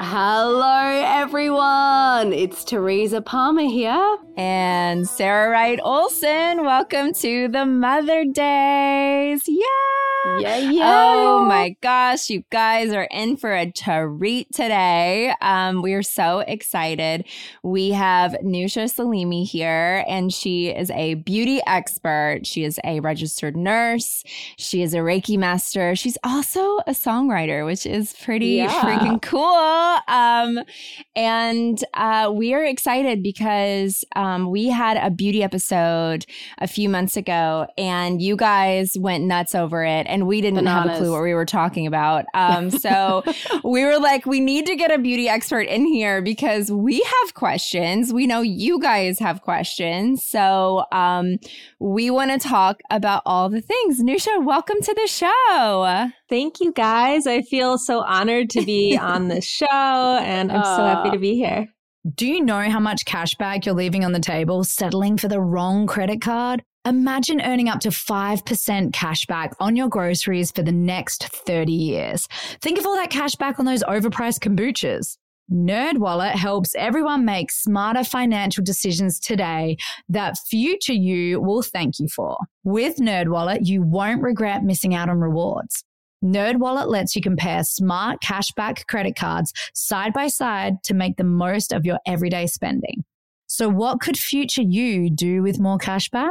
Hello, everyone. It's Teresa Palmer here. And Sarah Wright Olsen. Welcome to the Mother Daze. Yeah. Yeah, yeah. Oh my gosh, you guys are in for a treat today. Um, we are so excited. We have Nousha Salimi here, and she is a beauty expert. She is a registered nurse. She is a Reiki master. She's also a songwriter, which is pretty Yeah. freaking cool. Um, and uh, we are excited because um, we had a beauty episode a few months ago, and you guys went nuts over it, and we didn't have a clue what we were talking about. Um, so we were like, we need to get a beauty expert in here because we have questions. We know you guys have questions, so um, we want to talk about all the things. Nousha, welcome to the show. Thank you guys. I feel so honored to be on the show and I'm so happy to be here. Do you know how much cashback you're leaving on the table settling for the wrong credit card? Imagine earning up to 5% cashback on your groceries for the next 30 years. Think of all that cashback on those overpriced kombuchas. NerdWallet helps everyone make smarter financial decisions today that future you will thank you for. With NerdWallet, you won't regret missing out on rewards. NerdWallet lets you compare smart cashback credit cards side by side to make the most of your everyday spending. So, what could future you do with more cashback?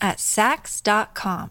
at Saks.com.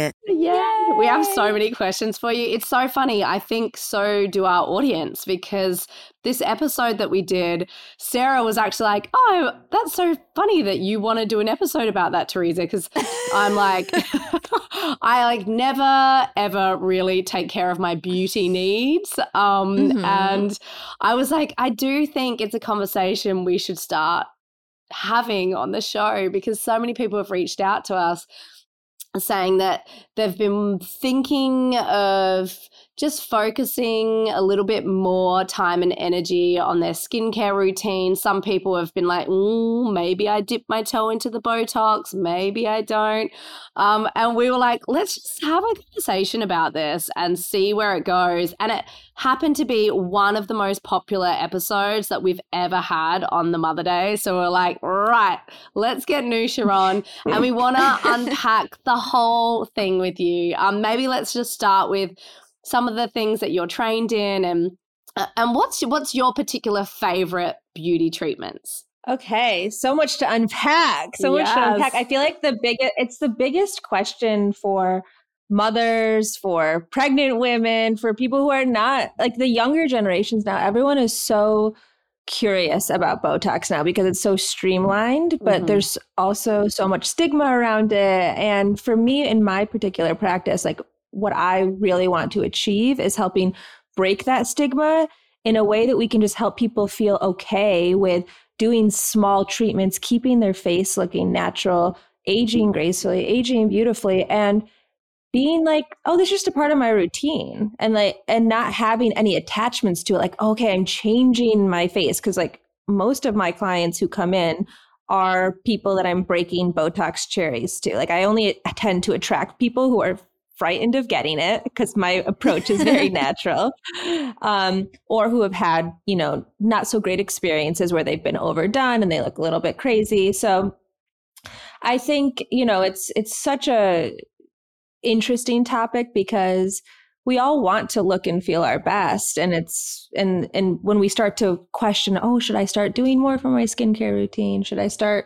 Yeah, we have so many questions for you. It's so funny. I think so do our audience because this episode that we did, Sarah was actually like, "Oh, that's so funny that you want to do an episode about that, Teresa." Because I'm like, I like never ever really take care of my beauty needs, um, Mhm. and I was like, I do think it's a conversation we should start having on the show because so many people have reached out to us saying that they've been thinking of just focusing a little bit more time and energy on their skincare routine. Some people have been like, mm, maybe I dip my toe into the Botox, maybe I don't. Um, and we were like, let's just have a conversation about this and see where it goes. And it happened to be one of the most popular episodes that we've ever had on the Mother Day. So we're like, right, let's get Nousha on and we want to unpack the whole thing with you. Um, maybe let's just start with some of the things that you're trained in and uh, and what's what's your particular favorite beauty treatments? Okay, so much to unpack. So much to unpack. I feel like the biggest it's the biggest question for mothers, for pregnant women, for people who are not like the younger generations now. Everyone is so curious about Botox now because it's so streamlined, but Mhm. there's also so much stigma around it. And for me in my particular practice, like what I really want to achieve is helping break that stigma in a way that we can just help people feel okay with doing small treatments, keeping their face looking natural, aging gracefully, aging beautifully. And being like, oh, this is just a part of my routine and like, and not having any attachments to it. Like, okay, I'm changing my face. Cause like most of my clients who come in are people that I'm breaking Botox cherries to. Like, I only tend to attract people who are frightened of getting it because my approach is very natural um, or who have had you know not so great experiences where they've been overdone and they look a little bit crazy. So i think you know it's it's such a interesting topic because we all want to look and feel our best and it's and and when we start to question oh should i start doing more for my skincare routine? Should i start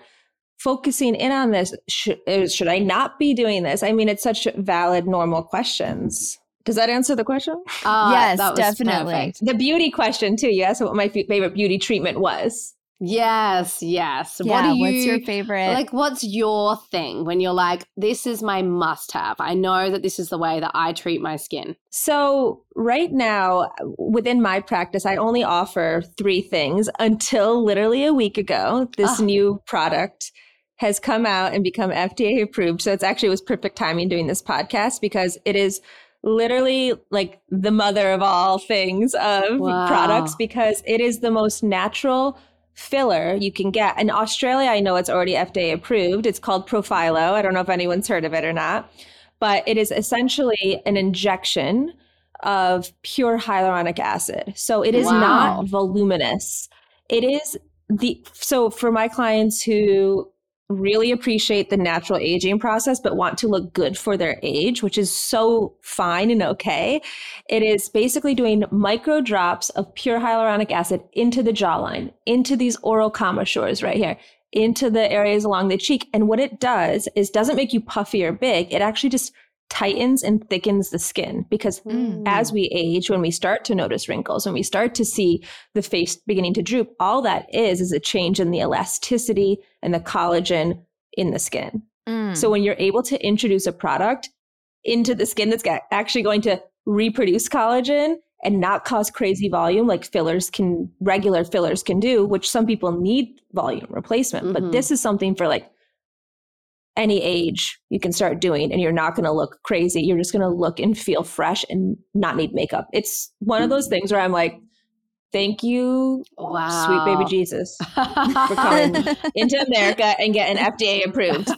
focusing in on this should, uh, should i not be doing this i mean it's such valid normal questions does that answer the question uh, yes definitely perfect. the beauty question too you asked what my favorite beauty treatment was Yes, yes. Yeah, what do you, what's your favorite? Like, what's your thing when you're like, this is my must have? I know that this is the way that I treat my skin. So, right now, within my practice, I only offer three things until literally a week ago. This oh. new product has come out and become FDA approved. So, it's actually it was perfect timing doing this podcast because it is literally like the mother of all things of wow. products because it is the most natural filler you can get. In Australia, I know it's already FDA approved. It's called Profhilo. I don't know if anyone's heard of it or not, but it is essentially an injection of pure hyaluronic acid. So it is wow. not voluminous. It is the so for my clients who really appreciate the natural aging process but want to look good for their age, which is so fine and okay. It is basically doing micro drops of pure hyaluronic acid into the jawline, into these oral commissures right here, into the areas along the cheek. And what it does is doesn't make you puffy or big. It actually just tightens and thickens the skin because mm. as we age when we start to notice wrinkles when we start to see the face beginning to droop all that is is a change in the elasticity and the collagen in the skin mm. so when you're able to introduce a product into the skin that's actually going to reproduce collagen and not cause crazy volume like fillers can regular fillers can do which some people need volume replacement mm-hmm. but this is something for like any age you can start doing and you're not going to look crazy you're just going to look and feel fresh and not need makeup it's one of those things where i'm like thank you wow. sweet baby jesus for coming into america and getting fda approved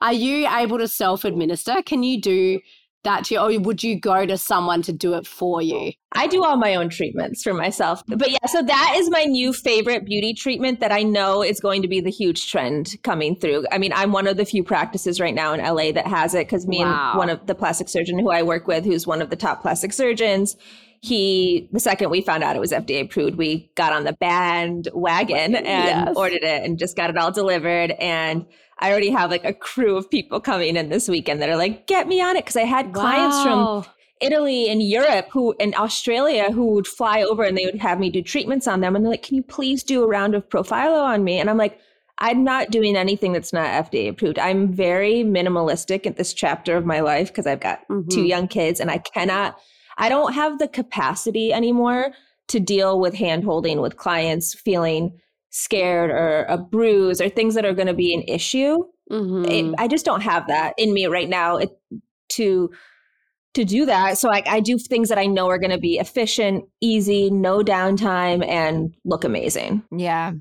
are you able to self-administer can you do that to you, or would you go to someone to do it for you? I do all my own treatments for myself. But yeah, so that is my new favorite beauty treatment that I know is going to be the huge trend coming through. I mean, I'm one of the few practices right now in LA that has it because me wow. and one of the plastic surgeon who I work with, who's one of the top plastic surgeons, he the second we found out it was FDA approved, we got on the bandwagon and yes. ordered it and just got it all delivered and I already have like a crew of people coming in this weekend that are like, get me on it. Cause I had wow. clients from Italy and Europe who and Australia who would fly over and they would have me do treatments on them. And they're like, can you please do a round of Profhilo on me? And I'm like, I'm not doing anything that's not FDA approved. I'm very minimalistic at this chapter of my life because I've got mm-hmm. two young kids and I cannot, I don't have the capacity anymore to deal with hand holding with clients feeling scared or a bruise or things that are going to be an issue. Mm-hmm. It, I just don't have that in me right now it, to to do that. So I, I do things that I know are going to be efficient, easy, no downtime, and look amazing. Yeah.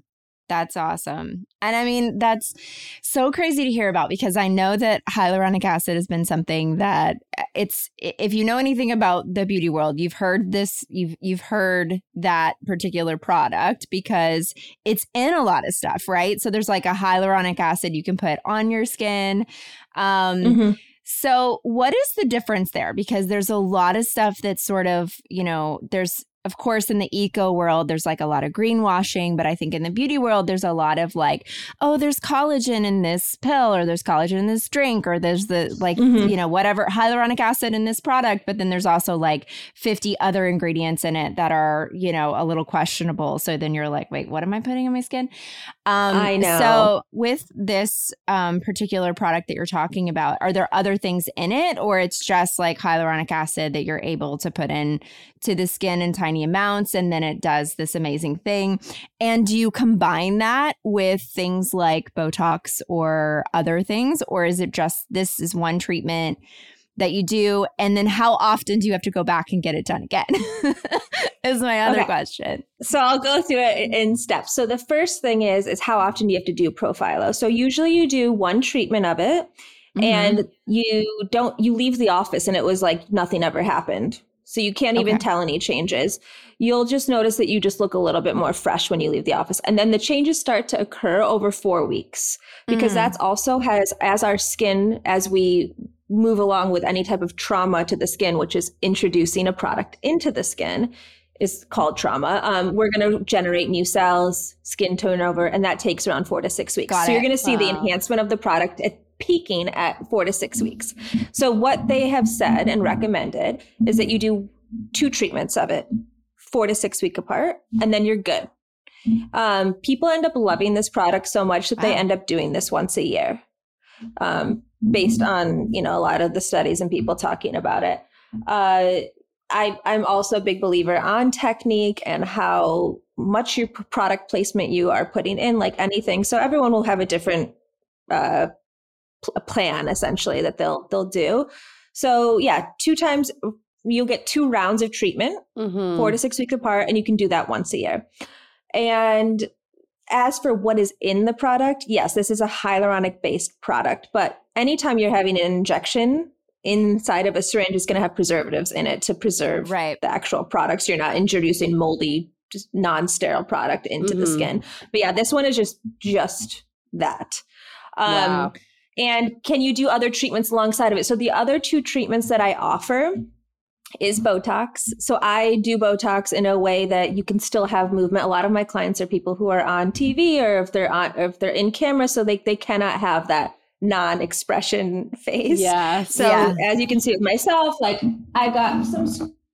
That's awesome. And I mean, that's so crazy to hear about because I know that hyaluronic acid has been something that uh, it's if you know anything about the beauty world, you've heard this you've you've heard that particular product because it's in a lot of stuff, right? So there's like a hyaluronic acid you can put on your skin. Um mm-hmm. So, what is the difference there? Because there's a lot of stuff that's sort of, you know, there's of course, in the eco world, there's like a lot of greenwashing, but I think in the beauty world, there's a lot of like, oh, there's collagen in this pill, or there's collagen in this drink, or there's the like, mm-hmm. you know, whatever hyaluronic acid in this product. But then there's also like 50 other ingredients in it that are, you know, a little questionable. So then you're like, wait, what am I putting in my skin? Um, I know. So with this um, particular product that you're talking about, are there other things in it, or it's just like hyaluronic acid that you're able to put in to the skin in tiny amounts and then it does this amazing thing. And do you combine that with things like Botox or other things? Or is it just this is one treatment that you do? And then how often do you have to go back and get it done again? is my other Okay. question. So I'll go through it in steps. So the first thing is is how often do you have to do Profhilo? So usually you do one treatment of it Mm-hmm. and you don't you leave the office and it was like nothing ever happened. So you can't even Okay. tell any changes. You'll just notice that you just look a little bit more fresh when you leave the office. And then the changes start to occur over 4 weeks because Mm. that's also has as our skin as we move along with any type of trauma to the skin, which is introducing a product into the skin, is called trauma. Um, we're going to generate new cells, skin turnover, and that takes around four to six weeks. Got so it. you're going to see the enhancement of the product at peaking at four to six weeks. So what they have said and recommended is that you do two treatments of it, four to six week apart, and then you're good. Um, people end up loving this product so much that they end up doing this once a year, um, based on you know a lot of the studies and people talking about it. Uh, I, I'm also a big believer on technique and how much your product placement you are putting in, like anything. So everyone will have a different uh, pl- plan essentially that they'll they'll do. So yeah, two times you'll get two rounds of treatment Mhm. four to six weeks apart, and you can do that once a year. And as for what is in the product, yes, this is a hyaluronic based product, but anytime you're having an injection inside of a syringe is going to have preservatives in it to preserve Right. the actual products. You're not introducing moldy, just non-sterile product into the Mhm. skin. But yeah, this one is just just that. Um, Wow. And can you do other treatments alongside of it? So the other two treatments that I offer is Botox. So I do Botox in a way that you can still have movement. A lot of my clients are people who are on TV or if they're on or if they're in camera, so they, they cannot have that non-expression face. Yeah. So Yeah. as you can see with myself, like I got some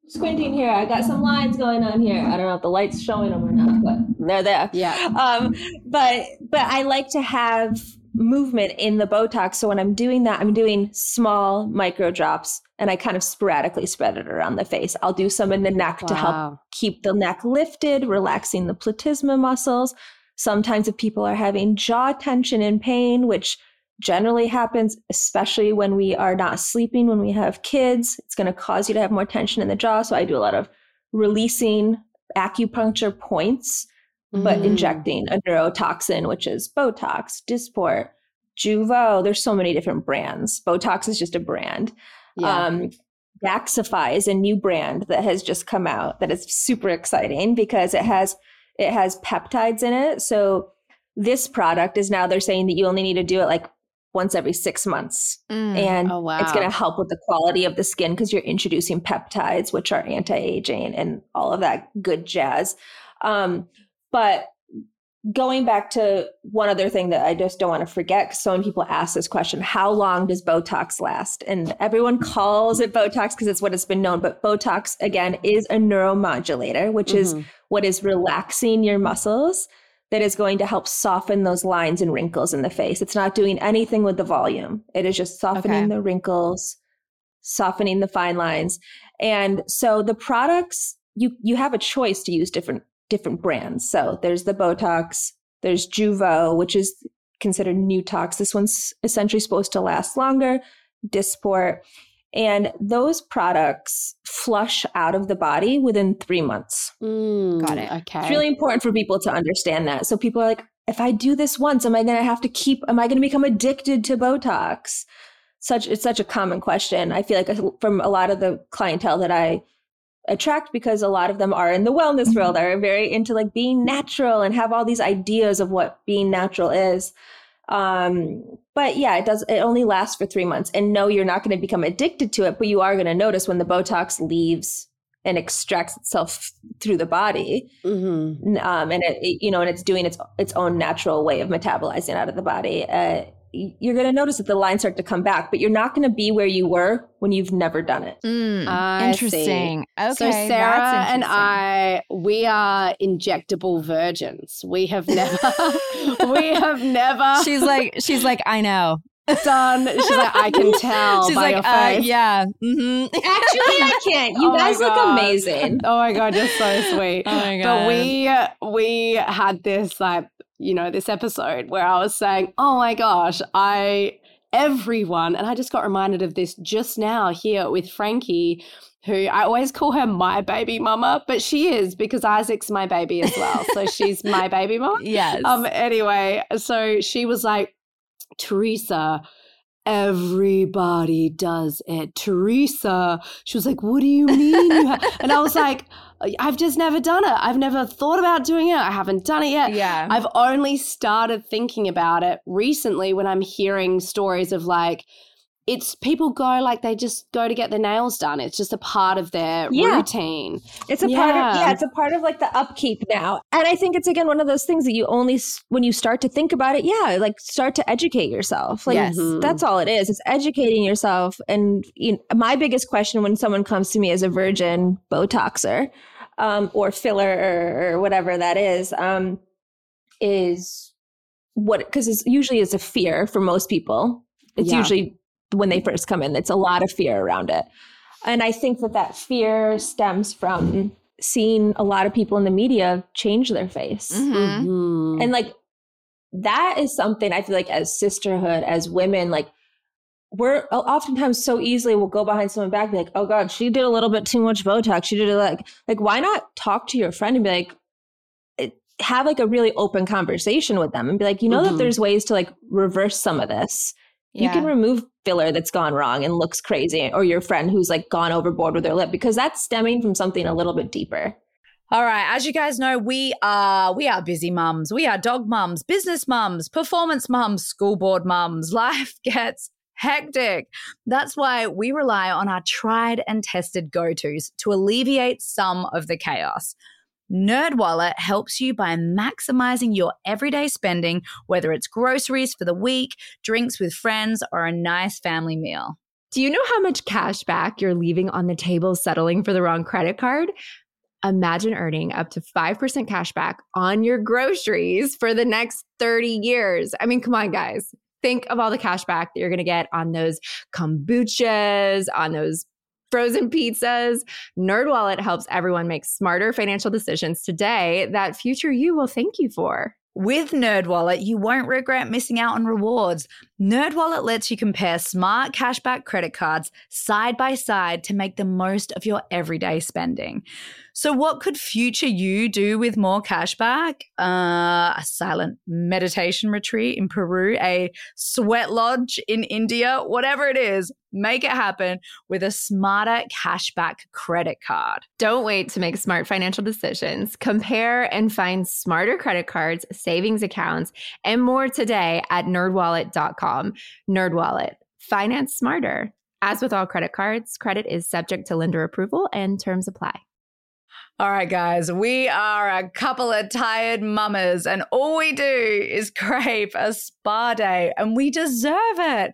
squinting here. I got some lines going on here. I don't know if the light's showing them or not, but they're there. Yeah. Um, but but I like to have movement in the Botox. So when I'm doing that, I'm doing small micro drops and I kind of sporadically spread it around the face. I'll do some in the neck to help keep the neck lifted, relaxing the platysma muscles. Sometimes if people are having jaw tension and pain, which generally happens, especially when we are not sleeping, when we have kids, it's going to cause you to have more tension in the jaw. So I do a lot of releasing acupuncture points, but Mm. injecting a neurotoxin, which is Botox, Dysport, Jeuveau. There's so many different brands. Botox is just a brand. Yeah. Um, Daxxify is a new brand that has just come out that is super exciting because it has it has peptides in it. So this product is now they're saying that you only need to do it like once every six months, Mm. and Oh, wow. it's going to help with the quality of the skin because you're introducing peptides, which are anti-aging and all of that good jazz. Um, but going back to one other thing that I just don't want to forget, because so many people ask this question: How long does Botox last? And everyone calls it Botox because it's what it's been known. But Botox again is a neuromodulator, which is Mhm. what is relaxing your muscles. That is going to help soften those lines and wrinkles in the face. It's not doing anything with the volume. It is just softening Okay. the wrinkles, softening the fine lines. And so the products you you have a choice to use different different brands. So there's the Botox, there's Jeuveau, which is considered Newtox. This one's essentially supposed to last longer, Dysport. And those products flush out of the body within three months. Mm, Got it. Okay. It's really important for people to understand that. So people are like, if I do this once, am I going to have to keep, am I going to become addicted to Botox? Such, it's such a common question. I feel like from a lot of the clientele that I attract because a lot of them are in the wellness world are very into like being natural and have all these ideas of what being natural is. Um but yeah it does it only lasts for three months. And no you're not going to become addicted to it but you are going to notice when the botox leaves and extracts itself through the body. Mhm. Um and it, it- you know and it's doing its its own natural way of metabolizing out of the body uh you're going to notice that the lines start to come back but you're not going to be where you were when you've never done it Mm. I interesting. Okay. so Sarah that's and. I, we are injectable virgins. We have never, we have never She's like, she's like, I know. done. She's like, I can tell She's by like, your uh, face. yeah. hmm actually i can't you Oh guys look amazing Oh my god, you're so sweet. Oh my god. But we we had this like you know this episode where I was saying, oh my gosh, I everyone. And I just got reminded of this just now here with Frankie, who I always call her my baby mama, but she is because Isaac's my baby as well. So she's my baby mama. Yes. Um, anyway, so she was like, Teresa, everybody does it. Teresa, she was like, What do you mean? You and I was like, I've just never done it. I've never thought about doing it. I haven't done it yet. Yeah. I've only started thinking about it recently when I'm hearing stories of like, it's people go like they just go to get their nails done. It's just a part of their Yeah. routine. It's a part of Yeah. yeah, it's a part of like the upkeep now. And I think it's again one of those things that you only when you start to think about it, yeah, like start to educate yourself. Like Yes. That's all it is. It's educating yourself. And you know, my biggest question when someone comes to me as a virgin Botoxer um, or filler or, or whatever that is, um, is what because it's usually is a fear for most people. It's Yeah. usually when they first come in. It's a lot of fear around it. And I think that that fear stems from seeing a lot of people in the media change their face. Mhm. Mhm. And like that is something I feel like as sisterhood, as women, like we're oftentimes so easily will go behind someone back and be like, oh God, she did a little bit too much Botox. She did it like like why not talk to your friend and be like have like a really open conversation with them and be like, you know Mhm. that there's ways to like reverse some of this. You can remove filler that's gone wrong and looks crazy, or your friend who's like gone overboard with their lip because that's stemming from something a little bit deeper. All right, as you guys know, we are we are busy mums. We are dog mums, business mums, performance mums, school board mums. Life gets hectic. That's why we rely on our tried and tested go-tos to alleviate some of the chaos. NerdWallet helps you by maximizing your everyday spending, whether it's groceries for the week, drinks with friends, or a nice family meal. Do you know how much cash back you're leaving on the table settling for the wrong credit card? Imagine earning up to 5% cash back on your groceries for the next 30 years. I mean, come on, guys. Think of all the cash back that you're going to get on those kombuchas, on those frozen pizzas. NerdWallet helps everyone make smarter financial decisions today that future you will thank you for. With NerdWallet, you won't regret missing out on rewards. NerdWallet lets you compare smart cashback credit cards side by side to make the most of your everyday spending. So, what could future you do with more cashback? Uh, a silent meditation retreat in Peru, a sweat lodge in India, whatever it is, make it happen with a smarter cashback credit card. Don't wait to make smart financial decisions. Compare and find smarter credit cards, savings accounts, and more today at nerdwallet.com. Nerdwallet, finance smarter. As with all credit cards, credit is subject to lender approval and terms apply. All right, guys, we are a couple of tired mamas, and all we do is crave a spa day, and we deserve it.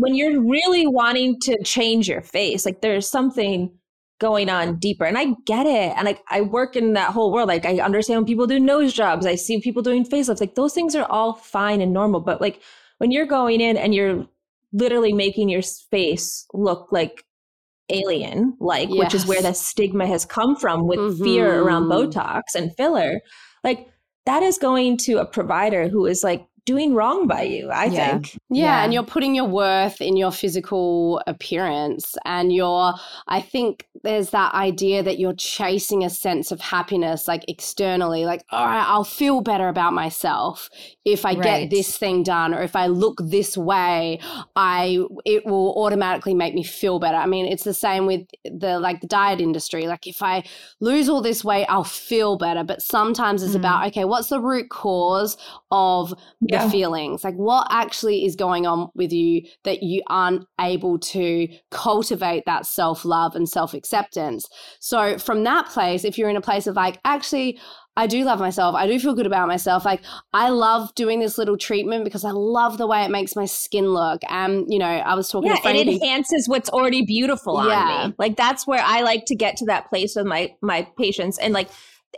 when you're really wanting to change your face, like there's something going on deeper. And I get it. And like I work in that whole world. Like I understand when people do nose jobs. I see people doing facelifts. Like those things are all fine and normal. But like when you're going in and you're literally making your face look like alien like which is where Yes. the stigma has come from with fear around Mhm. botox and filler like that is going to a provider who is like doing wrong by you i Yeah. think Yeah, Yeah. and you're putting your worth in your physical appearance. And you're, I think there's that idea that you're chasing a sense of happiness, like externally, like, all right, I'll feel better about myself if I Right. get this thing done, or if I look this way, I, it will automatically make me feel better. I mean, it's the same with the, like the diet industry. Like if I lose all this weight, I'll feel better. But sometimes it's Mhm. about, okay, what's the root cause of the feelings like what actually is going on with you that you aren't able to cultivate that self-love and self-acceptance so from that place if you're in a place of like actually I do love myself. I do feel good about myself. Like I love doing this little treatment because I love the way it makes my skin look. And you know, I was talking yeah to Frankie. it enhances what's already beautiful Yeah. on me like that's where i like to get to that place with my my patients and like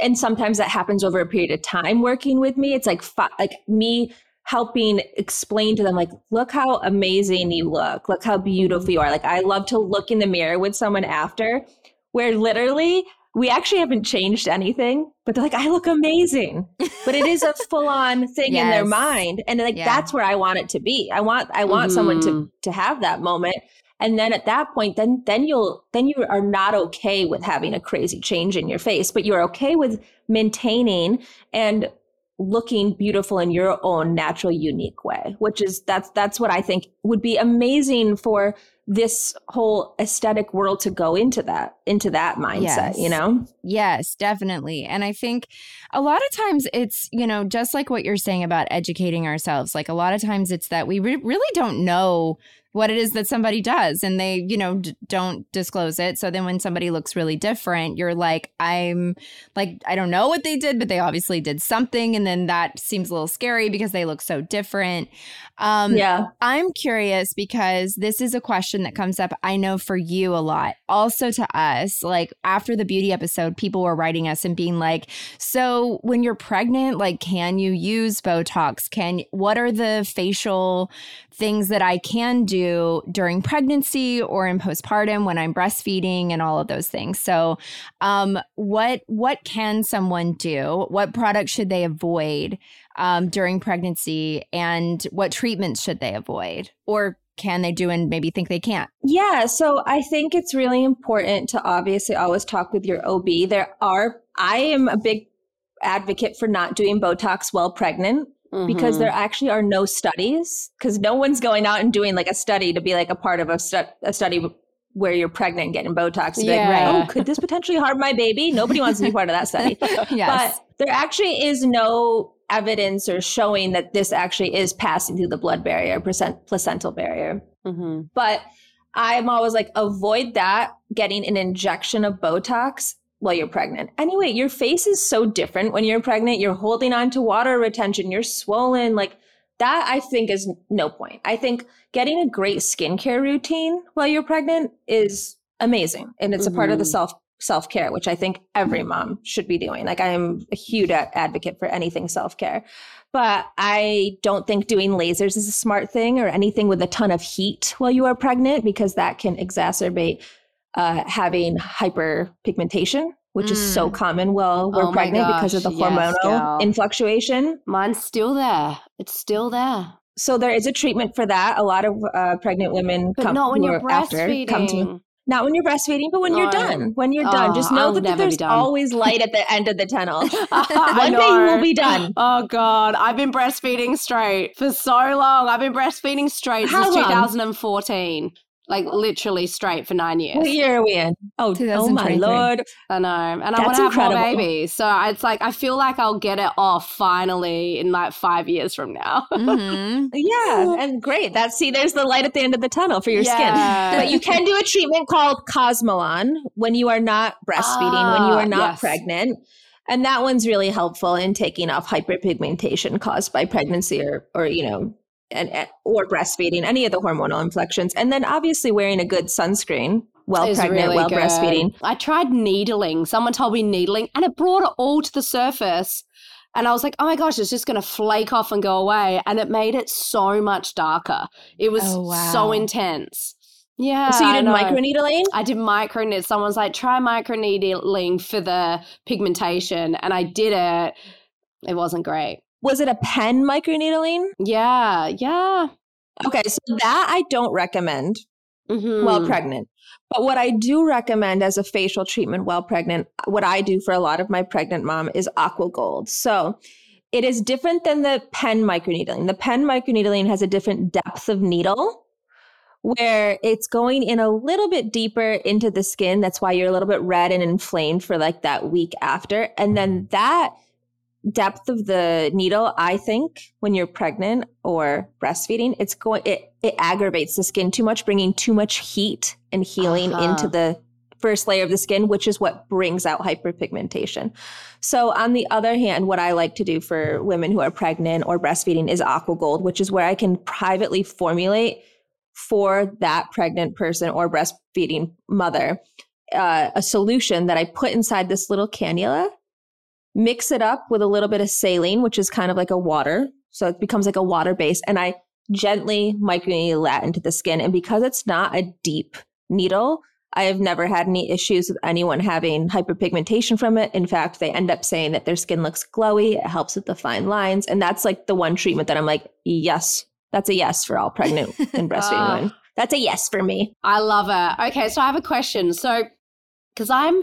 and sometimes that happens over a period of time working with me it's like like me helping explain to them like look how amazing you look. Look how beautiful you are. Like i love to look in the mirror with someone after where literally we actually haven't changed anything but they're like i look amazing. But it is a full-on thing in their mind and like Yeah. that's where i want it to be. I want i want someone to Mhm. to have that moment and then at that point then then you'll then you are not okay with having a crazy change in your face but you're okay with maintaining and looking beautiful in your own natural unique way which is that's that's what i think would be amazing for this whole aesthetic world to go into that into that mindset Yes. you know Yes, definitely. And I think a lot of times it's, you know, just like what you're saying about educating ourselves, like a lot of times it's that we re- really don't know what it is that somebody does and they, you know, d- don't disclose it. So then when somebody looks really different, you're like, I'm like, I don't know what they did, but they obviously did something. And then that seems a little scary because they look so different. Um, yeah I'm curious because this is a question that comes up, I know, for you a lot. Also to us, like after the beauty episode, people were writing us and being like, So when you're pregnant, like, can you use Botox? Can, what are the facial things that I can do during pregnancy or in postpartum when I'm breastfeeding and all of those things? So, um, what, what can someone do? What products should they avoid? um, during pregnancy and what treatments should they avoid or can they do and maybe think they can't Yeah, so I think it's really important to obviously always talk with your OB. There are, I am a big advocate for not doing Botox while pregnant because Mhm. there actually are no studies, because no one's going out and doing like a study to be like a part of a, stu- a study where you're pregnant and getting Botox. Yeah. like, oh, could this potentially harm my baby? Nobody wants to be part of that study. yes But there actually is no evidence or showing that this actually is passing through the blood barrier, placent- placental barrier. Mhm. But I'm always like, avoid that getting an injection of Botox while you're pregnant. Anyway, your face is so different when you're pregnant. You're holding on to water retention, you're swollen. Like that, I think, is no point. I think getting a great skincare routine while you're pregnant is amazing. And it's a part of the Mhm. self self care, which I think every mom should be doing. Like I am a huge advocate for anything self care. But I don't think doing lasers is a smart thing or anything with a ton of heat while you are pregnant because that can exacerbate uh, having hyperpigmentation, which is so Mm. common while we're Oh pregnant because of the gosh, yes, hormonal girl. influctuation. Mine's still there. It's still there. So there is a treatment for that. A lot of uh, pregnant women But come not when you're are after come to breastfeeding. not when you're breastfeeding, but when you're done. When you're done, Oh, just know I'll that there's always light at the end of the tunnel. One day you will be done. Oh God, I've been breastfeeding straight for so long. I've been breastfeeding straight How since long? 2014. Like literally straight for nine years. What year are we in? Oh, oh my lord! I know. And I want to have more incredible. babies. So it's like I feel like I'll get it off finally in like five years from now. Mhm. Yeah, and great. That's see, there's the light at the end of the tunnel for your skin. But you can do a treatment called Cosmelan when you are not breastfeeding, when you Ah, are not yes. pregnant. And that one's really helpful in taking off hyperpigmentation caused by pregnancy or, or you know, and, or breastfeeding, any of the hormonal inflections. And then obviously wearing a good sunscreen while It's pregnant, really while good. breastfeeding. I tried needling. Someone told me needling, and it brought it all to the surface. And I was like, oh my gosh, it's just going to flake off and go away. And it made it so much darker. It was Oh, wow. so intense. Yeah. so you did microneedling? I did microneedling. Someone's like, try microneedling for the pigmentation. And I did it. It wasn't great. Was it a pen microneedling? Yeah. Yeah. Okay, so that I don't recommend. Mhm. while pregnant. But what I do recommend as a facial treatment while pregnant, what I do for a lot of my pregnant mom is aqua gold. So it is different than the pen microneedling. The pen microneedling has a different depth of needle where it's going in a little bit deeper into the skin. That's why you're a little bit red and inflamed for like that week after. And then that depth of the needle, I think, when you're pregnant or breastfeeding, it's going it it aggravates the skin too much, bringing too much heat and healing Uh-huh. into the first layer of the skin, which is what brings out hyperpigmentation. So, on the other hand, what I like to do for women who are pregnant or breastfeeding is aqua gold, which is where I can privately formulate for that pregnant person or breastfeeding mother uh, a solution that I put inside this little cannula mix it up with a little bit of saline, which is kind of like a water. So it becomes like a water base. And I gently microneedle that into the skin. And because it's not a deep needle, I have never had any issues with anyone having hyperpigmentation from it. In fact, they end up saying that their skin looks glowy. It helps with the fine lines. And that's like the one treatment that I'm like, yes, that's a yes for all pregnant and breastfeeding Ah. women. That's a yes for me. I love it. Okay, so I have a question. So, because I'm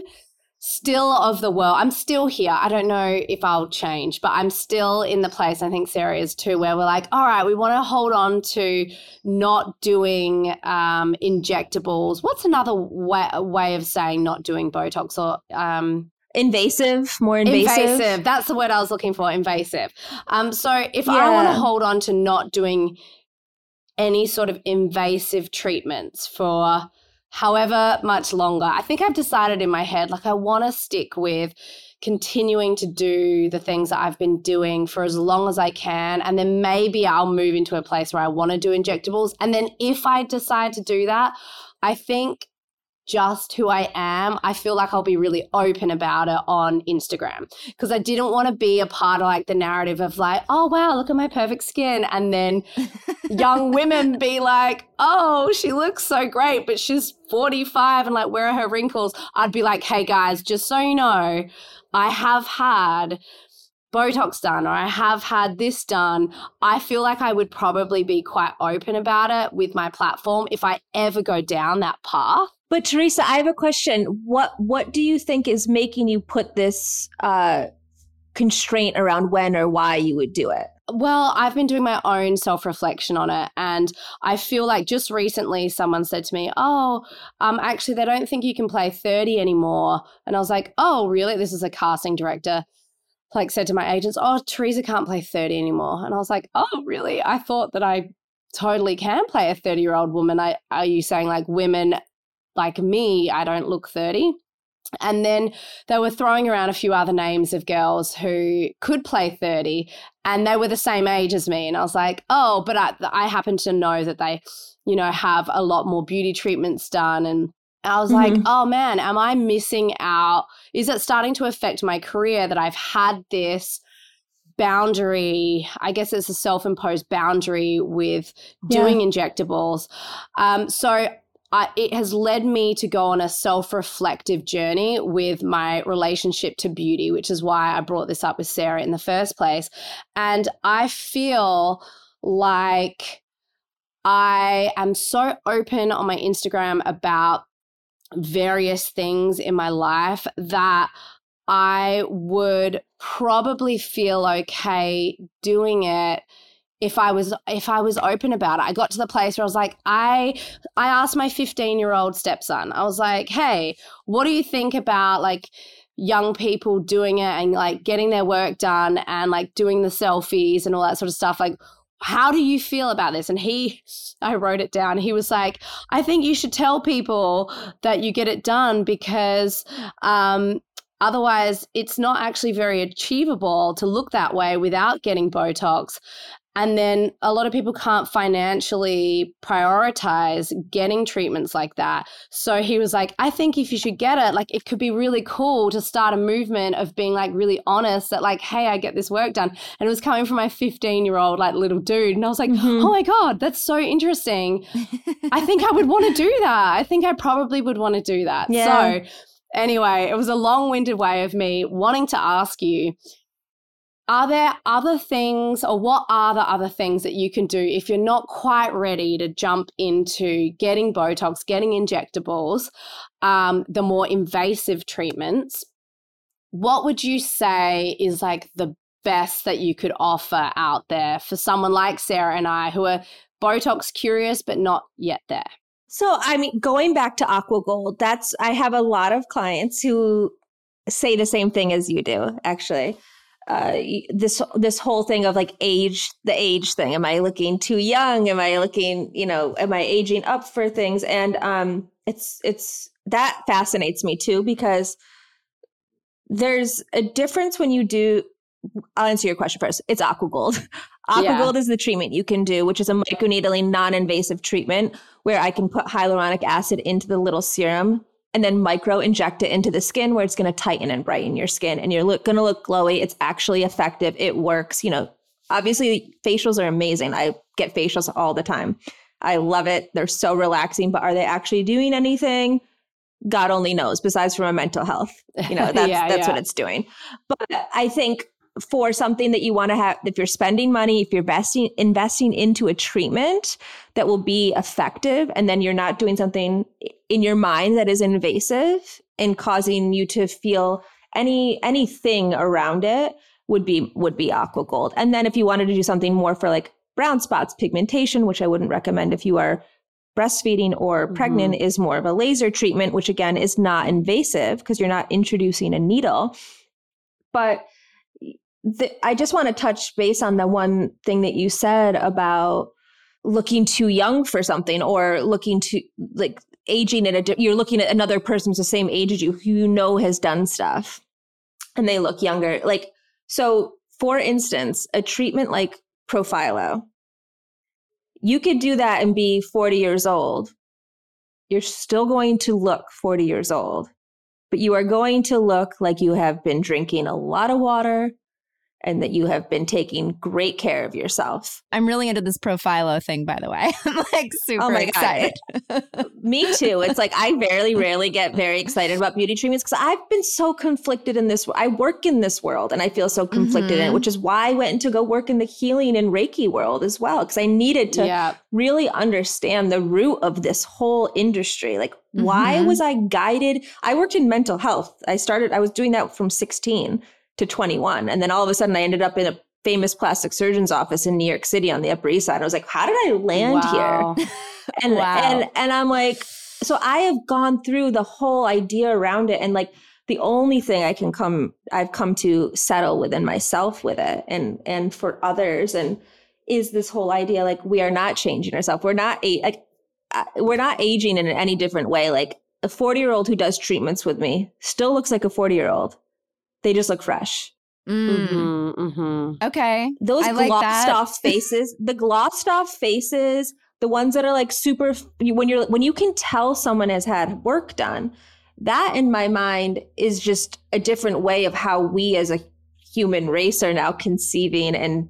still of the world, I'm still here. I don't know if I'll change, but I'm still in the place, I think Sarah is too, where we're like, all right, we want to hold on to not doing um, injectables. What's another way, way of saying not doing Botox or um, Invasive, more invasive. invasive. That's the word I was looking for. Invasive. Um, so if I want to hold on to not doing any sort of invasive treatments for however much longer, I think I've decided in my head like I want to stick with continuing to do the things that I've been doing for as long as I can. And then maybe I'll move into a place where I want to do injectables. And then if I decide to do that, I think just who I am, I feel like I'll be really open about it on Instagram because I didn't want to be a part of like the narrative of like, oh wow, look at my perfect skin, and then young women be like, oh, she looks so great, but she's 45 and like, where are her wrinkles? I'd be like, hey guys, just so you know, I have had Botox done or I have had this done. I feel like I would probably be quite open about it with my platform if I ever go down that path. But Teresa, I have a question. What what do you think is making you put this uh, constraint around when or why you would do it? Well, I've been doing my own self reflection on it. And I feel like just recently someone said to me, Oh, um, actually, they don't think you can play 30 anymore. And I was like, Oh, really? This is a casting director. Like, said to my agents, Oh, Teresa can't play 30 anymore. And I was like, Oh, really? I thought that I totally can play a 30 year old woman. I, are you saying like women like me, I don't look 30? And then they were throwing around a few other names of girls who could play 30 and they were the same age as me. And I was like, oh, but I, I happen to know that they, you know, have a lot more beauty treatments done. And I was like, Mhm. oh man, am I missing out? Is it starting to affect my career that I've had this boundary? I guess it's a self imposed boundary with Yeah. doing injectables. Um, so I, it has led me to go on a self reflective journey with my relationship to beauty, which is why I brought this up with Sarah in the first place. And I feel like I am so open on my Instagram about various things in my life that I would probably feel okay doing it if I was if I was open about it. I got to the place where I was like, I I asked my 15 year old stepson, I was like, hey, what do you think about like young people doing it and like getting their work done and like doing the selfies and all that sort of stuff? Like, how do you feel about this? And he, I wrote it down. He was like, I think you should tell people that you get it done because um, otherwise it's not actually very achievable to look that way without getting Botox. And then a lot of people can't financially prioritize getting treatments like that. So he was like, I think if you should get it, like it could be really cool to start a movement of being like really honest that, like, hey, I get this work done. And it was coming from my 15 year old, like little dude. And I was like, mm-hmm. oh my God, that's so interesting. I think I would want to do that. I think I probably would want to do that. Yeah. So, anyway, it was a long winded way of me wanting to ask you are there other things, or what are the other things that you can do if you're not quite ready to jump into getting Botox, getting injectables, um, the more invasive treatments? What would you say is like the best that you could offer out there for someone like Sarah and I who are Botox curious but not yet there? So, I mean, going back to Aqua Gold, that's, I have a lot of clients who say the same thing as you do, actually uh, this this whole thing of like age, the age thing. Am I looking too young? Am I looking, you know, am I aging up for things? And um, it's it's that fascinates me too because there's a difference when you do. I'll answer your question first. It's aqua gold. aqua yeah. gold is the treatment you can do, which is a microneedling, non-invasive treatment where I can put hyaluronic acid into the little serum and then micro inject it into the skin where it's going to tighten and brighten your skin and you're look, going to look glowy. It's actually effective. It works. You know, obviously facials are amazing. I get facials all the time. I love it. They're so relaxing, but are they actually doing anything? God only knows, besides from a mental health. You know, that's yeah, that's yeah. what it's doing. But I think for something that you want to have if you're spending money if you're investing investing into a treatment that will be effective and then you're not doing something in your mind that is invasive and causing you to feel any anything around it would be would be aqua gold and then if you wanted to do something more for like brown spots pigmentation which i wouldn't recommend if you are breastfeeding or pregnant mm-hmm. is more of a laser treatment which again is not invasive because you're not introducing a needle but the, I just want to touch base on the one thing that you said about looking too young for something or looking to like aging at a you're looking at another person who's the same age as you who you know has done stuff and they look younger like so for instance a treatment like profhilo you could do that and be 40 years old. You're still going to look 40 years old but you are going to look like you have been drinking a lot of water and that you have been taking great care of yourself. I'm really into this profhilo thing, by the way. I'm like super oh my excited. Me too. It's like I very rarely get very excited about beauty treatments because I've been so conflicted in this. I work in this world and I feel so conflicted mm-hmm. in it, mm-hmm. which is why I went to go work in the healing and Reiki world as well because I needed to yeah. really understand the root of this whole industry. Like, mm-hmm. why was I guided? I worked in mental health. I started. I was doing that from 16 to 21. And then all of a sudden I ended up in a famous plastic surgeon's office in New York City on the Upper East Side. I was like, how did I land wow. here? And wow. and and I'm like, so I have gone through the whole idea around it and like the only thing I can come I've come to settle within myself with it and and for others and is this whole idea like we are not changing ourselves. We're not a, like uh, we're not aging in any different way. Like a 40 year old who does treatments with me still looks like a 40 year old they just look fresh. Mm. Mm-hmm, mm-hmm. Okay. Those I glossed like off faces, the glossed off faces, the ones that are like super when you're when you can tell someone has had work done, that in my mind is just a different way of how we as a human race are now conceiving and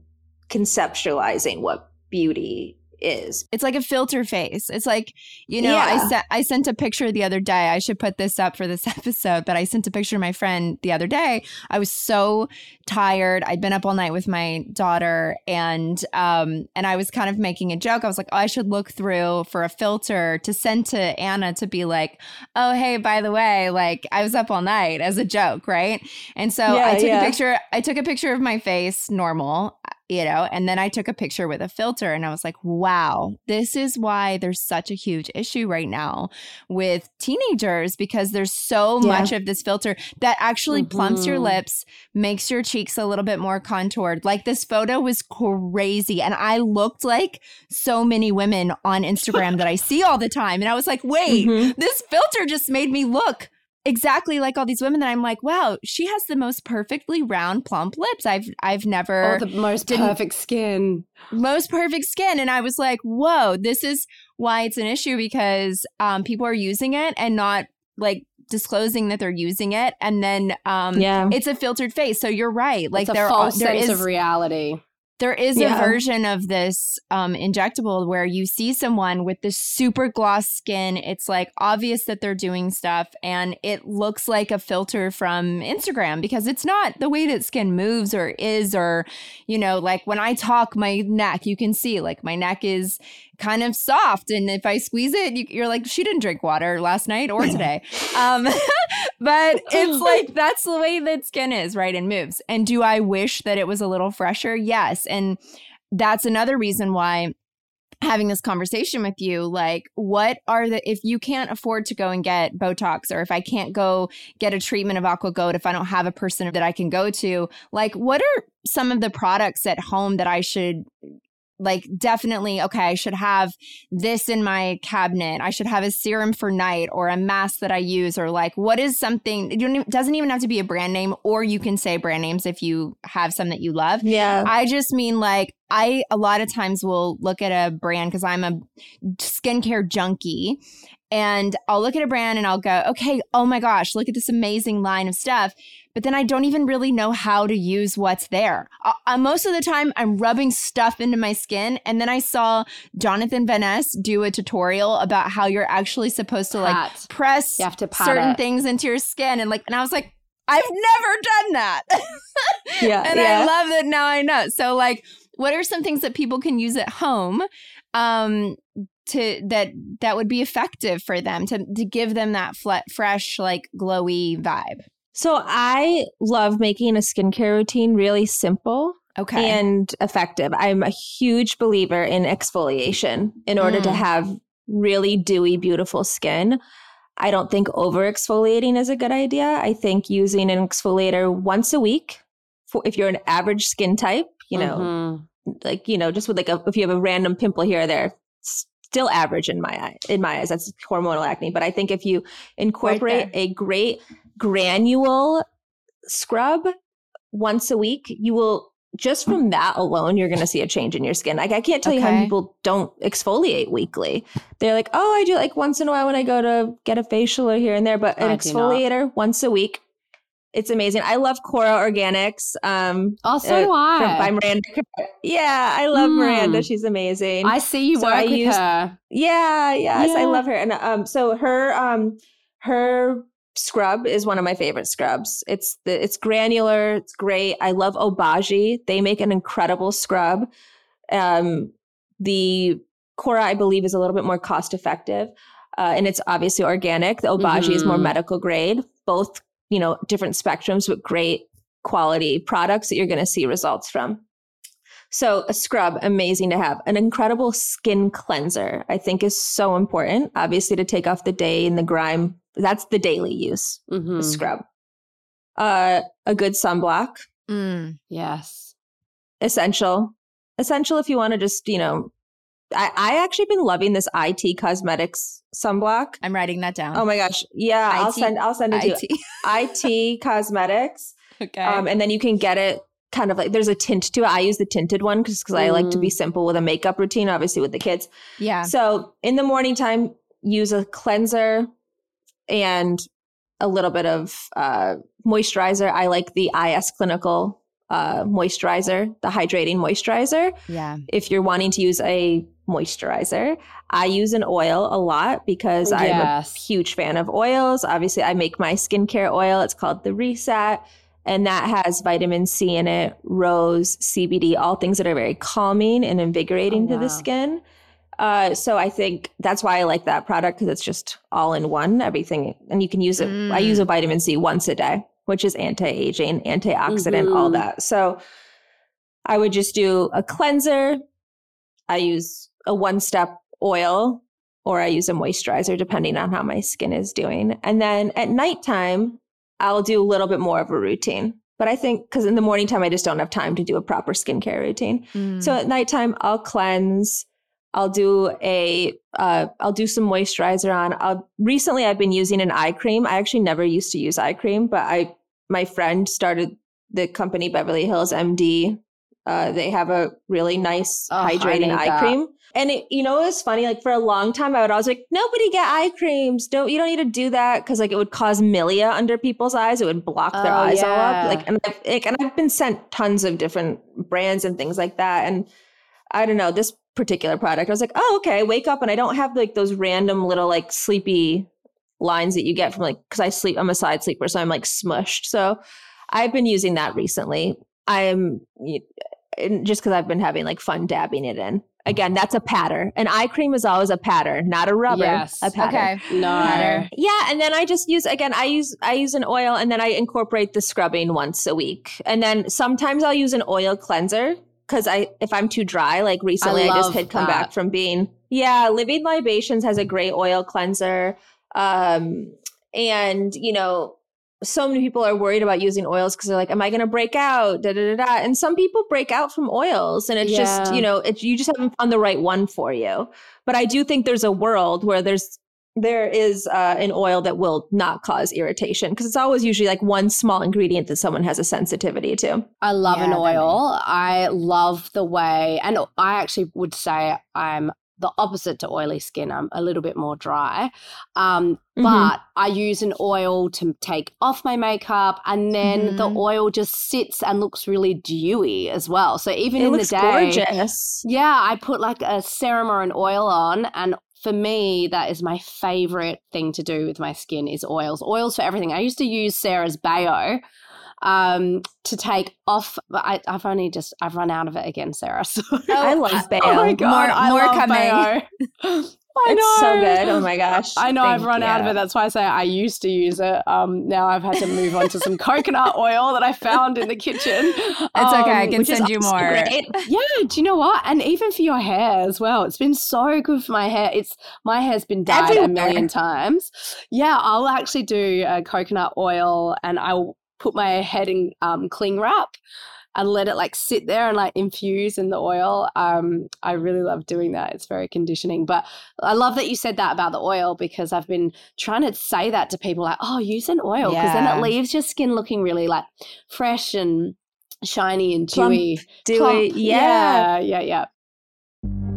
conceptualizing what beauty is. It's like a filter face. It's like, you know, I sent I sent a picture the other day. I should put this up for this episode, but I sent a picture to my friend the other day. I was so tired. I'd been up all night with my daughter and um and I was kind of making a joke. I was like, "Oh, I should look through for a filter to send to Anna to be like, "Oh, hey, by the way, like I was up all night" as a joke, right? And so Yeah, I took yeah. a picture I took a picture of my face normal you know, and then I took a picture with a filter and I was like, wow, this is why there's such a huge issue right now with teenagers because there's so Yeah. much of this filter that actually plumps your Mhm. lips, makes your cheeks a little bit more contoured. Like this photo was crazy. And I looked like so many women on Instagram that I see all the time. And I was like, wait, Mhm. this filter just made me look exactly like all these women that I'm like, wow, she has the most perfectly round, plump lips. I've I've never Or the most perfect skin. most perfect skin. And I was like, whoa, this is why it's an issue because um, people are using it and not like disclosing that they're using it. And then um, Yeah. it's a filtered face. So you're right. Like there, are, false there sense is of reality. There is Yeah. a version of this um, injectable where you see someone with this super gloss skin. It's like obvious that they're doing stuff, and it looks like a filter from Instagram because it's not the way that skin moves or is, or you know, like when I talk, my neck, you can see like my neck is kind of soft, and if I squeeze it, you, you're like, she didn't drink water last night or today. um, but it's like that's the way that skin is, right? And moves. And do I wish that it was a little fresher? Yes. And that's another reason why having this conversation with you like what are the if you can't afford to go and get botox or if i can't go get a treatment of aqua gold if i don't have a person that i can go to like what are some of the products at home that i should like definitely okay i should have this in my cabinet i should have a serum for night or a mask that i use or like what is something you doesn't even have to be a brand name or you can say brand names if you have some that you love Yeah. I just mean like I a lot of times will look at a brand because I'm a skincare junkie and I'll look at a brand and I'll go, okay, oh my gosh, look at this amazing line of stuff. But then I don't even really know how to use what's there. Uh, uh, most of the time, I'm rubbing stuff into my skin. And then I saw Jonathan Van Ness do a tutorial about how you're actually supposed to like Pat. press You have to certain it. things into your skin. And like, and I was like, I've never done that. Yeah, and yeah. I love that now I know. So like what are some things that people can use at home um to that that would be effective for them to to give them that flat, fresh like glowy vibe. So I love making a skincare routine really simple Okay. and effective. I'm a huge believer in exfoliation in order to Mm. have really dewy, beautiful skin. I don't think over exfoliating is a good idea. I think using an exfoliator once a week, for if you're an average skin type, you know, Mhm. like you know, just with like a, if you have a random pimple here or there, still average in my eye. In my eyes, that's hormonal acne. But I think if you incorporate there. a great granule scrub once a week, you will just from that alone, you're going to see a change in your skin. Like I can't tell you how many people don't exfoliate weekly. They're like, oh, I do like once in a while when I go to get a facial or here and there, but an I exfoliator once a week. It's amazing. I love KORA Organics. Um, Oh, so uh, I. by Miranda. Yeah, I love Mm. Miranda. She's amazing. I see you So work I with use- her. yeah, yes, I love her. And um, so her um, her scrub is one of my favorite scrubs. It's the it's granular. It's great. I love Obagi. They make an incredible scrub. Um, the KORA, I believe, is a little bit more cost effective, uh, and it's obviously organic. The Obagi is more Mhm. medical grade. Both, you know, different spectrums, with great quality products that you're going to see results from. So a scrub, amazing to have. An incredible skin cleanser, I think is so important. Obviously to take off the day and the grime. That's the daily use, the Mhm. scrub. Uh, a good sunblock, Mm. Yes. essential. Essential if you want to just, you know, I, I actually been loving this IT Cosmetics sunblock. I'm writing that down. Oh my gosh. Yeah, I'll send I'll send it to you. IT. IT Cosmetics. okay. Um, and then you can get it kind of like there's a tint to it. I use the tinted one because I like to be simple with a makeup routine, obviously with the kids. yeah. So in the morning time, use a cleanser and a little bit of uh, moisturizer. I like the IS Clinical uh, moisturizer, the hydrating moisturizer. Yeah. If you're wanting to use a moisturizer, I use an oil a lot because I'm a huge fan of oils. Obviously, I make my skincare oil. It's called the Reset, and that has vitamin C in it, rose, CBD, all things that are very calming and invigorating Oh, to the skin. Uh, so I think that's why I like that product because it's just all in one, everything, and you can use it. I use a vitamin C once a day, which is anti-aging, antioxidant, all Mhm. that. So I would just do a cleanser. I use a one-step oil, or I use a moisturizer, depending on how my skin is doing. And then at nighttime, I'll do a little bit more of a routine. But I think because in the morning time, I just don't have time to do a proper skincare routine. Mm. So at nighttime, I'll cleanse. I'll do a uh, I'll do some moisturizer on. I'll, recently, I've been using an eye cream. I actually never used to use eye cream, but I my friend started the company Beverly Hills MD. Uh, they have a really nice Oh, hydrating eye that. cream. And it, you know, it was funny. Like for a long time, I would always like, nobody get eye creams. Don't you don't need to do that because like it would cause milia under people's eyes. It would block their Oh, eyes all up. Like and I've, like, and I've been sent tons of different brands and things like that. And I don't know this particular product. I was like, oh okay, I wake up and I don't have like those random little like sleepy lines that you get from like because I sleep. I'm a side sleeper, so I'm like smushed. So I've been using that recently. I'm and just because I've been having like fun dabbing it in. Again, that's a pattern. An eye cream is always a pattern, not a rubber. Yes. A pattern. Okay. No. Pattern. Yeah, and then I just use again. I use I use an oil, and then I incorporate the scrubbing once a week. And then sometimes I'll use an oil cleanser because I if I'm too dry. Like recently, I, just love had come that. back from being yeah. Living Libations has a great oil cleanser, um, and you know. So many people are worried about using oils because they're like, "Am I going to break out?" Da, da, da, da. And some people break out from oils, and it's just you know, it's you just haven't found the right one for you. But I do think there's a world where there's there is uh, an oil that will not cause irritation because it's always usually like one small ingredient that someone has a sensitivity to. I love Yeah, an oil. I love the way, and I actually would say I'm the opposite to oily skin. I'm a little bit more dry. Um, Mhm. But I use an oil to take off my makeup, and then the Mhm. oil just sits and looks really dewy as well. So even it in the day, gorgeous. yeah, I put like a serum or an oil on, and for me, that is my favorite thing to do with my skin is oils. Oils for everything. I used to use Sarah's Baeo um, to take off. But I, I've only just I've run out of it again, Sarah. So I love Baeo. Oh my god, More- I more love coming. Baeo. I It's so know. good. Oh my gosh. I know I've Thank run out of it. That's why I say I used to use it. Um, now I've had to move on to some coconut oil that I found in the kitchen. It's okay. I Um, can send you more. great. yeah, do you know what? And even for your hair as well. It's been so good for my hair. It's my hair's been dyed a million times. Yeah, I'll actually do a coconut oil and I'll put my head in um, cling wrap and let it like sit there and like infuse in the oil. Um, I really love doing that. It's very conditioning. But I love that you said that about the oil because I've been trying to say that to people like, oh, use an oil because then it leaves your skin looking really like fresh and shiny and Plump, dewy. Plump. Yeah. yeah, yeah, yeah.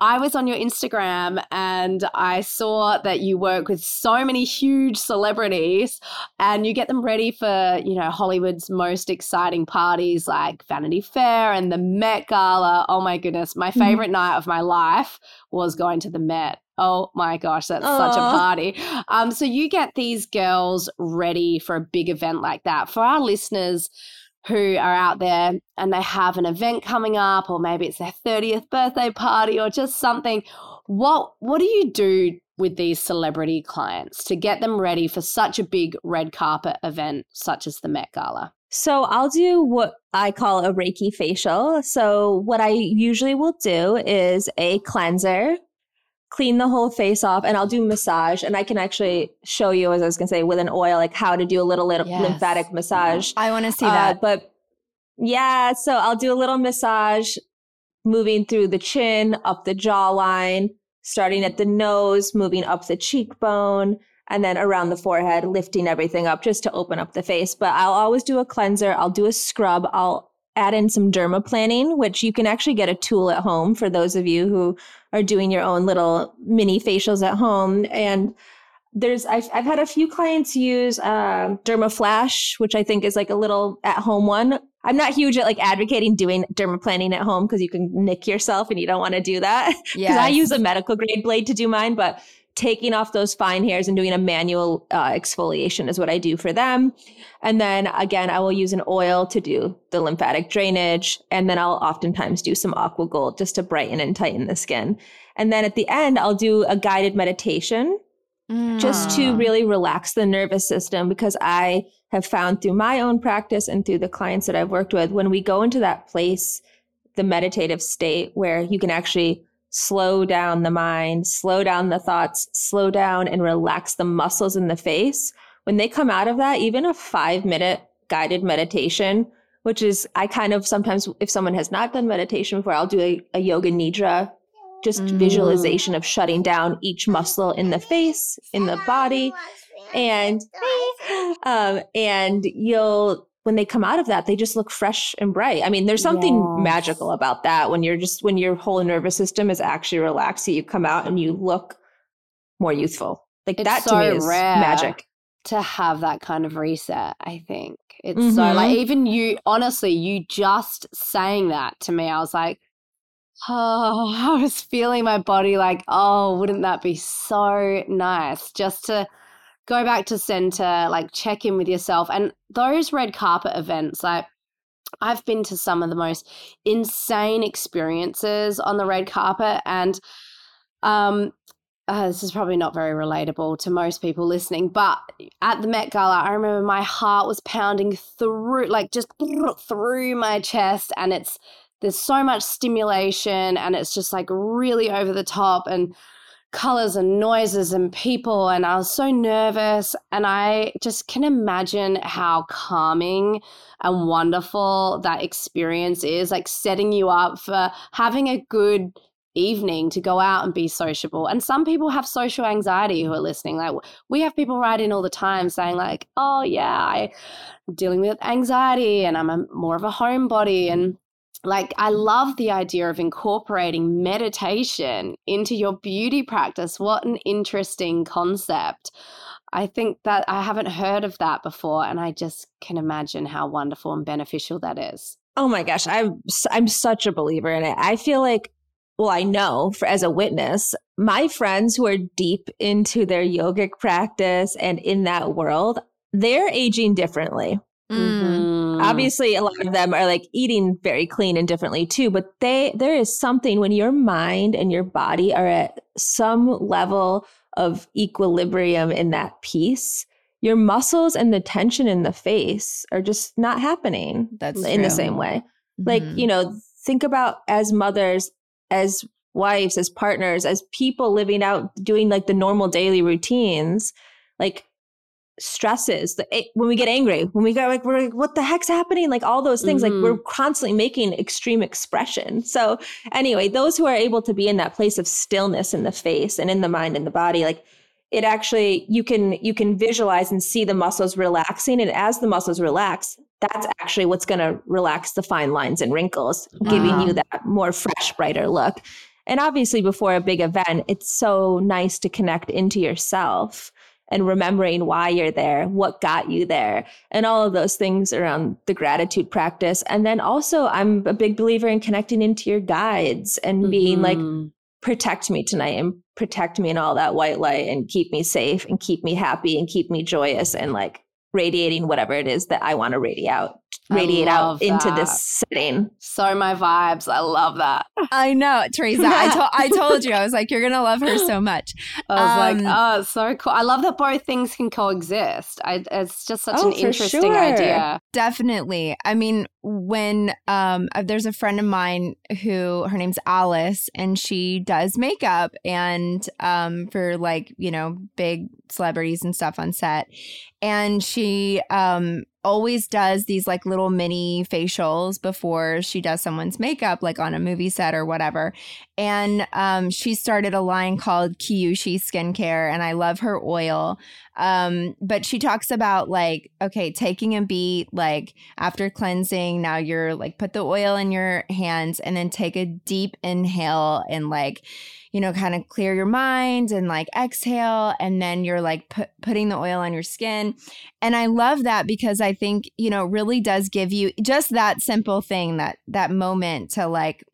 I was on your Instagram and I saw that you work with so many huge celebrities and you get them ready for, you know, Hollywood's most exciting parties like Vanity Fair and the Met Gala. Oh my goodness. My favorite night of my life was going to the Met. Oh my gosh, that's such a party. Um, so you get these girls ready for a big event like that. For our listeners who are out there and they have an event coming up or maybe it's their 30th birthday party or just something. What what do you do with these celebrity clients to get them ready for such a big red carpet event such as the Met Gala? So I'll do what I call a Reiki facial. So what I usually will do is a cleanser, clean the whole face off, and I'll do massage. And I can actually show you, as I was gonna say, with an oil, like how to do a little, little Yes. lymphatic massage. I want to see Uh, that. but yeah, so I'll do a little massage moving through the chin, up the jawline, starting at the nose, moving up the cheekbone, and then around the forehead, lifting everything up just to open up the face. But I'll always do a cleanser, I'll do a scrub, I'll add in some dermaplaning, which you can actually get a tool at home for those of you who are doing your own little mini facials at home. And there's I've, I've had a few clients use uh, dermaflash which i think is like a little at home one. I'm not huge at like advocating doing dermaplaning at home because you can nick yourself and you don't want to do that. Because i use a medical grade blade to do mine but taking off those fine hairs and doing a manual uh, exfoliation is what i do for them. And then again i will use an oil to do the lymphatic drainage. And then i'll oftentimes do some aqua gold just to brighten and tighten the skin. And then at the end i'll do a guided meditation just to Mm. really relax the nervous system because I have found through my own practice and through the clients that I've worked with, when we go into that place, the meditative state where you can actually slow down the mind, slow down the thoughts, slow down and relax the muscles in the face. When they come out of that, even a five minute guided meditation, which is, I kind of sometimes, if someone has not done meditation before, I'll do a, a yoga nidra just Mm. visualization of shutting down each muscle in the face, in the body, and um, and you'll when they come out of that, they just look fresh and bright. I mean, there's something Yes. magical about that when you're just when your whole nervous system is actually relaxed, so you come out and you look more youthful. Like It's that so to me is magic. to have that kind of reset i think it's so mm-hmm. like even you honestly you just saying that to me i was like oh i was feeling my body like oh wouldn't that be so nice just to go back to center like check in with yourself and those red carpet events like I've been to some of the most insane experiences on the red carpet, and um, uh, this is probably not very relatable to most people listening, but at the Met Gala, I remember my heart was pounding through, like just through my chest, and it's there's so much stimulation, and it's just like really over the top, and colors and noises and people, and I was so nervous, and I just can imagine how calming and wonderful that experience is, like setting you up for having a good evening to go out and be sociable. And some people have social anxiety who are listening. Like we have people write in all the time saying like, "Oh yeah, I'm dealing with anxiety and I'm a, more of a homebody and like I love the idea of incorporating meditation into your beauty practice. What an interesting concept. I think that I haven't heard of that before and I just can imagine how wonderful and beneficial that is. Oh my gosh, I'm s- I'm such a believer in it. I feel like well, I know for as a witness, my friends who are deep into their yogic practice and in that world, they're aging differently. Mm. Mhm. Obviously, a lot of them are like eating very clean and differently too, but they there is something when your mind and your body are at some level of equilibrium in that peace, your muscles and the tension in the face are just not happening That's in the same way. Like, Mhm. you know, think about as mothers, as wives, as partners, as people living out doing like the normal daily routines, like stresses, the, eh, when we get angry, when we go like, we're like, what the heck's happening? Like all those things, Mhm. like we're constantly making extreme expression. So anyway, those who are able to be in that place of stillness in the face and in the mind and the body, like it actually you can you can visualize and see the muscles relaxing and as the muscles relax that's actually what's going to relax the fine lines and wrinkles giving you that more fresh brighter look and obviously before a big event it's so nice to connect into yourself and remembering why you're there what got you there and all of those things around the gratitude practice and then also i'm a big believer in connecting into your guides and being like Mhm. protect me tonight and protect me in all that white light and keep me safe and keep me happy and keep me joyous and like radiating whatever it is that I want to radiate out radiate out into this setting. So my vibes. I love that. I know, Teresa. I, to- I told you. I was like, you're going to love her so much. I was Um, like, oh, so cool. I love that both things can coexist. I, it's just such Oh, an interesting sure. idea. Definitely. I mean, when um uh, there's a friend of mine who her name's Alice and she does makeup and um for like, you know, big celebrities and stuff on set. And she um always does these like little mini facials before she does someone's makeup like on a movie set or whatever. And um she started a line called Kiyushi Skincare and I love her oil. Um, but she talks about like, okay, taking a beat, like after cleansing, now you're like put the oil in your hands and then take a deep inhale and like, you know, kind of clear your mind and like exhale. And then you're like put, putting the oil on your skin. And I love that because I think, you know, really does give you just that simple thing, that that moment to like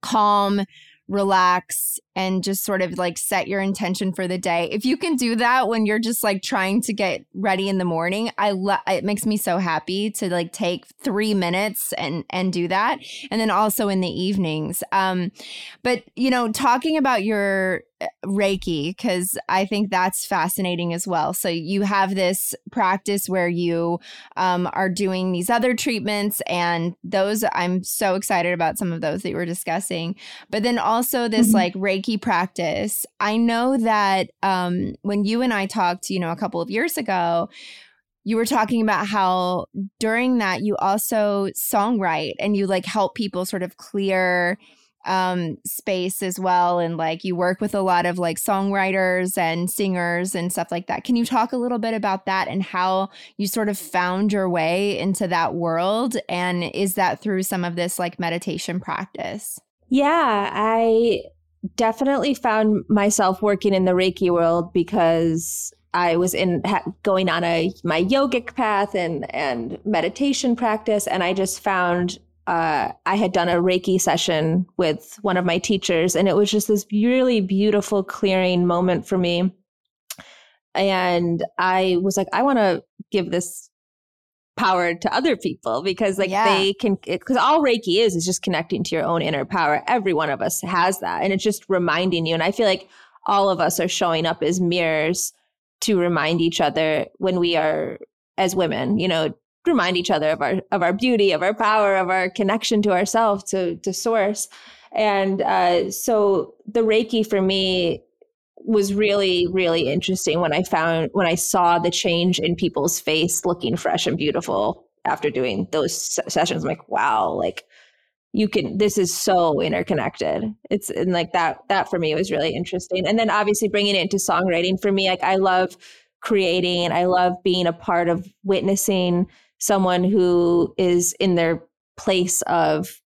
calm, relax, and just sort of like set your intention for the day. If you can do that when you're just like trying to get ready in the morning, I love it makes me so happy to like take 3 minutes and and do that. And then also in the evenings. Um but you know, talking about your Reiki cuz I think that's fascinating as well. So you have this practice where you um, are doing these other treatments, and those I'm so excited about some of those that you were discussing. But then also this Mhm. like Reiki practice. I know that um, when you and I talked, you know, a couple of years ago, you were talking about how during that you also songwrite and you like help people sort of clear um space as well and like you work with a lot of like songwriters and singers and stuff like that. Can you talk a little bit about that and how you sort of found your way into that world and is that through some of this like meditation practice? Yeah, I definitely found myself working in the Reiki world because I was in ha- going on a my yogic path and and meditation practice, and I just found uh, I had done a Reiki session with one of my teachers, and it was just this really beautiful clearing moment for me. And I was like, I want to give this power to other people because like Yeah. they can because all reiki is is just connecting to your own inner power every one of us has that and it's just reminding you and i feel like all of us are showing up as mirrors to remind each other when we are as women you know remind each other of our of our beauty of our power of our connection to ourselves to to source. And uh so the reiki for me was really really interesting when i found when i saw the change in people's face looking fresh and beautiful after doing those sessions. I'm like wow like you can this is so interconnected. It's and like that that for me was really interesting. And then obviously bringing it into songwriting for me like i love creating. I love being a part of witnessing someone who is in their place of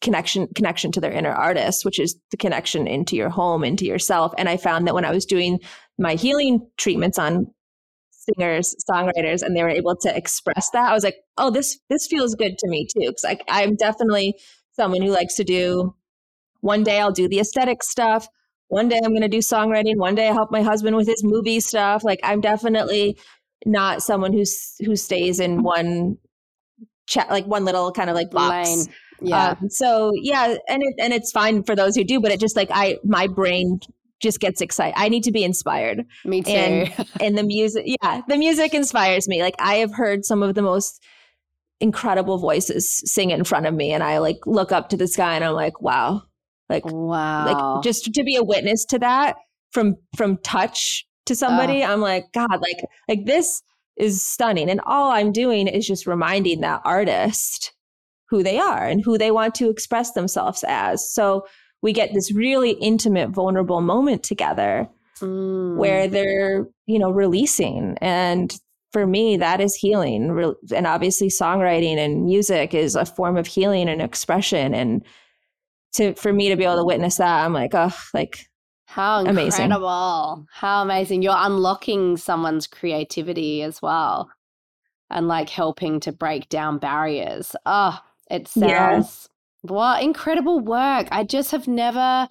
connection connection to their inner artist which is the connection into your home into yourself. And i found that when i was doing my healing treatments on singers songwriters and they were able to express that i was like oh this this feels good to me too. Because like i'm definitely someone who likes to do one day i'll do the aesthetic stuff one day i'm going to do songwriting one day i help my husband with his movie stuff. Like i'm definitely not someone who's who stays in one chat like one little kind of like box Lane. Yeah. um, so yeah, and it and it's fine for those who do, but it just like I my brain just gets excited. I need to be inspired. me too. and- And the music, yeah, the music inspires me. Like I have heard some of the most incredible voices sing in front of me and I like look up to the sky and I'm like, wow. Like wow. like just to be a witness to that from from touch to somebody, I'm like, God, like like this is stunning. And all I'm doing is just reminding that artist who they are and who they want to express themselves as. So we get this really intimate, vulnerable moment together Mm. where they're, you know, releasing. And for me, that is healing. And obviously, songwriting and music is a form of healing and expression. And to for me to be able to witness that, I'm like, oh, like How Amazing. incredible. How amazing. You're unlocking someone's creativity as well and like helping to break down barriers. Oh, it sounds what incredible work. I just have never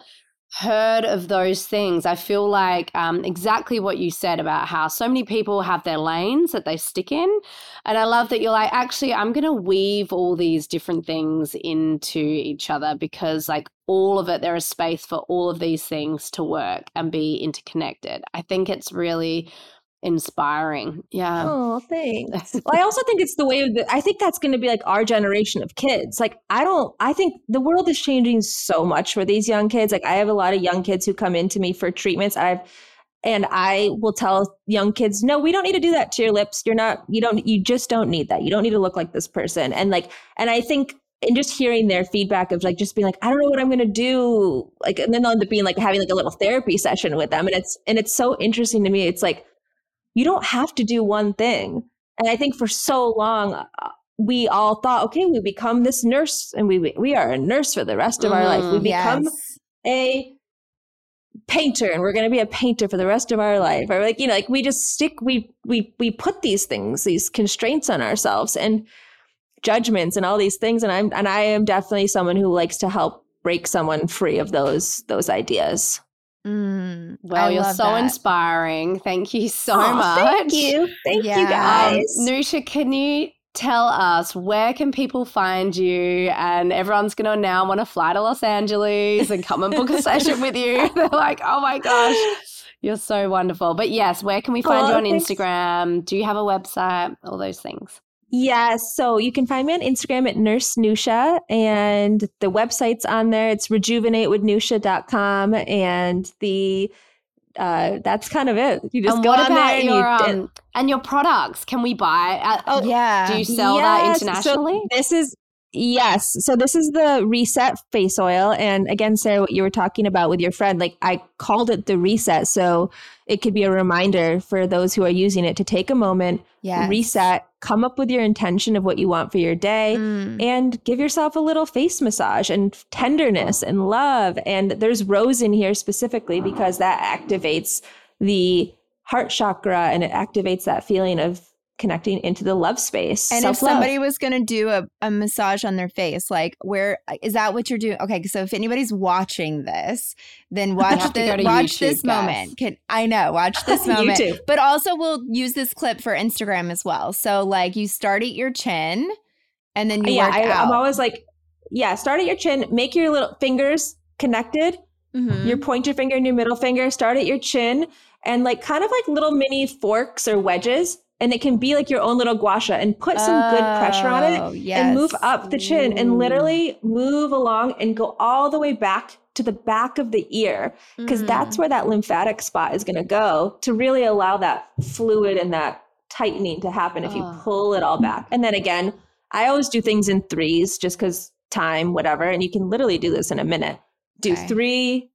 heard of those things. I feel like um, exactly what you said about how so many people have their lanes that they stick in. And I love that you're like, actually, I'm going to weave all these different things into each other because, like, all of it, there is space for all of these things to work and be interconnected. I think it's really inspiring. Yeah. Oh, thanks. well, I also think it's the way of the, I think that's going to be like our generation of kids. Like, I don't, I think the world is changing so much for these young kids. Like, I have a lot of young kids who come into me for treatments. I've, and I will tell young kids, no, we don't need to do that to your lips. You're not, you don't, you just don't need that. You don't need to look like this person. And like, and I think and just hearing their feedback of like just being like i don't know what i'm going to do like and then they'll end up being like having like a little therapy session with them and it's and it's so interesting to me it's like you don't have to do one thing. And I think for so long, uh, we all thought, okay, we become this nurse and we we are a nurse for the rest of mm, our life. We mm, become yes. a painter and we're going to be a painter for the rest of our life or like you know like we just stick we we we put these things these constraints on ourselves and judgments and all these things and I'm and I am definitely someone who likes to help break someone free of those those ideas. Mm, well, I you're so that. inspiring. Thank you so oh, much. Thank you. Thank yeah. you guys. Um, Nousha, can you tell us where can people find you? And everyone's going to now want to fly to Los Angeles and come and book a session with you. They're like, oh my gosh, you're so wonderful. But yes, where can we find oh, you on thanks. Instagram? Do you have a website? All those things. Yes. So you can find me on Instagram at Nurse Nousha and the website's on there. It's rejuvenatewithnousha.com and the uh, that's kind of it. You just and go what on there your, and, um, and your products. Can we buy? At, oh, yeah. Do you sell yes. that internationally? So this is Yes. So this is the reset face oil. And again, Sarah, what you were talking about with your friend, like I called it the reset. So it could be a reminder for those who are using it to take a moment, yes. reset, come up with your intention of what you want for your day, mm. and give yourself a little face massage and tenderness and love. And there's rose in here specifically because that activates the heart chakra and it activates that feeling of connecting into the love space. And self-love. if somebody was going to do a, a massage on their face, like where is that what you're doing? Okay, so if anybody's watching this, then watch the, watch YouTube, this moment. Can I know, watch this moment. but also we'll use this clip for Instagram as well. So like you start at your chin and then you yeah, I. I'm always like, yeah, start at your chin, make your little fingers connected. Mm-hmm. Your pointer finger and your middle finger, start at your chin and like kind of like little mini forks or wedges and it can be like your own little gua sha and put some oh, good pressure on it yes. and move up the chin Ooh. and literally move along and go all the way back to the back of the ear because mm. that's where that lymphatic spot is going to go to really allow that fluid and that tightening to happen if you pull it all back. And then again, I always do things in threes just because time, whatever. And you can literally do this in a minute. Do okay. three,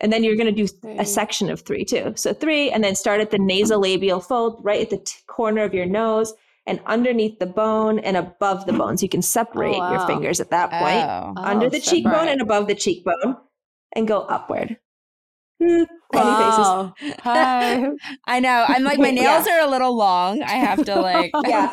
and then you're going to do a section of three too. So three, and then start at the nasolabial fold, right at the t- corner of your nose and underneath the bone and above the bone. So you can separate oh, wow. your fingers at that point oh. oh under oh, the separate. cheekbone and above the cheekbone and go upward. Wow. I know. I'm like my nails yeah. are a little long. I have to like. yeah.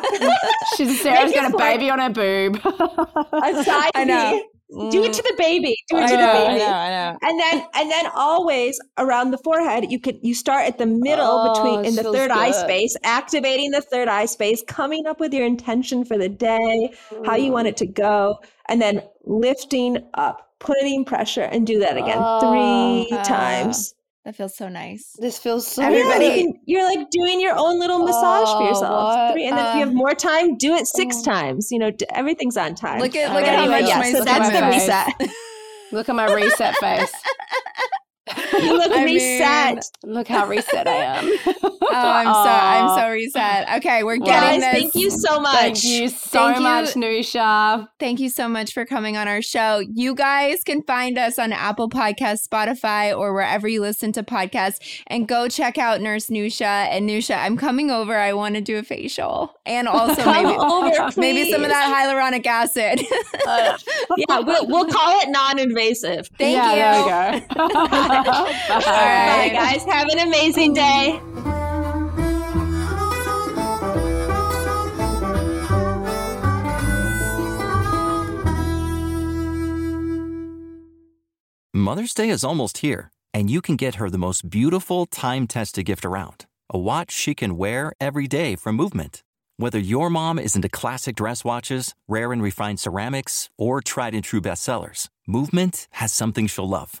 She's Sarah's got a baby on her boob. Aside I know. Do it to the baby. Do it I to know, the baby. I know, I know. And then and then always around the forehead, you could you start at the middle oh, between in the third good. eye space, activating the third eye space, coming up with your intention for the day, how you want it to go, and then lifting up, putting pressure, and do that again oh, three uh, times. That feels so nice. This feels so Everybody, you're like doing your own little massage oh, for yourself. Three, and then if you have more time, do it six oh. times. You know, everything's on time. Look at look at how much yeah, my so that's the reset. look at my reset face. You look I reset. Mean, look how reset I am. oh, I'm so I'm so reset. Okay, we're getting Guys, this. Thank you so much. Thank you so thank much, you. Nousha. Thank you so much for coming on our show. You guys can find us on Apple Podcasts, Spotify, or wherever you listen to podcasts, and go check out Nurse Nousha. And Nousha, I'm coming over. I want to do a facial, and also maybe over, maybe some of that hyaluronic acid. uh, yeah, we'll, we'll call it non-invasive. Thank yeah, you. There we go. Bye. Bye, guys. Have an amazing day. Mother's Day is almost here, and you can get her the most beautiful time tested gift around a watch she can wear every day from Movement. Whether your mom is into classic dress watches, rare and refined ceramics, or tried and true bestsellers, Movement has something she'll love.